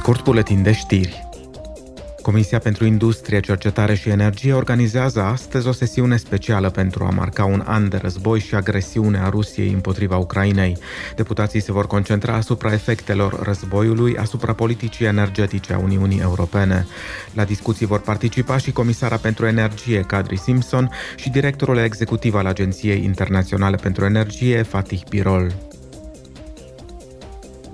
Scurt buletin de știri. Comisia pentru Industrie, Cercetare și Energie organizează astăzi o sesiune specială pentru a marca un an de război și agresiune a Rusiei împotriva Ucrainei. Deputații se vor concentra asupra efectelor războiului asupra politicii energetice a Uniunii Europene. La discuții vor participa și Comisara pentru Energie, Kadri Simpson, și directorul executiv al Agenției Internaționale pentru Energie, Fatih Birol.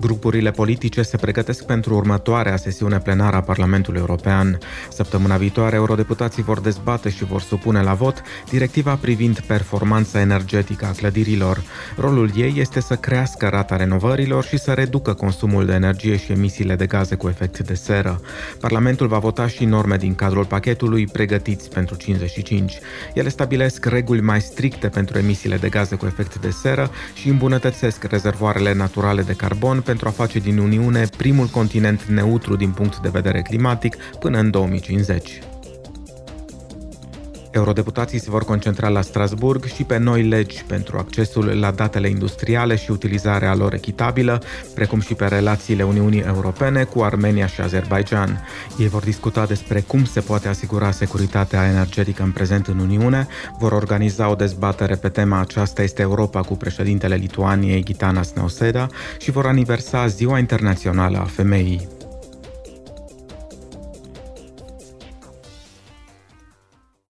Grupurile politice se pregătesc pentru următoarea sesiune plenară a Parlamentului European. Săptămâna viitoare, eurodeputații vor dezbate și vor supune la vot directiva privind performanța energetică a clădirilor. Rolul ei este să crească rata renovărilor și să reducă consumul de energie și emisiile de gaze cu efect de seră. Parlamentul va vota și norme din cadrul pachetului pregătiți pentru 55. Ele stabilesc reguli mai stricte pentru emisiile de gaze cu efect de seră și îmbunătățesc rezervoarele naturale de carbon pentru a face din Uniune primul continent neutru din punct de vedere climatic până în 2050. Eurodeputații se vor concentra la Strasburg și pe noi legi pentru accesul la datele industriale și utilizarea lor echitabilă, precum și pe relațiile Uniunii Europene cu Armenia și Azerbaijan. Ei vor discuta despre cum se poate asigura securitatea energetică în prezent în Uniune, vor organiza o dezbatere pe tema Aceasta este Europa cu președintele Lituaniei Gitanas Nauseda și vor aniversa Ziua Internațională a Femeii.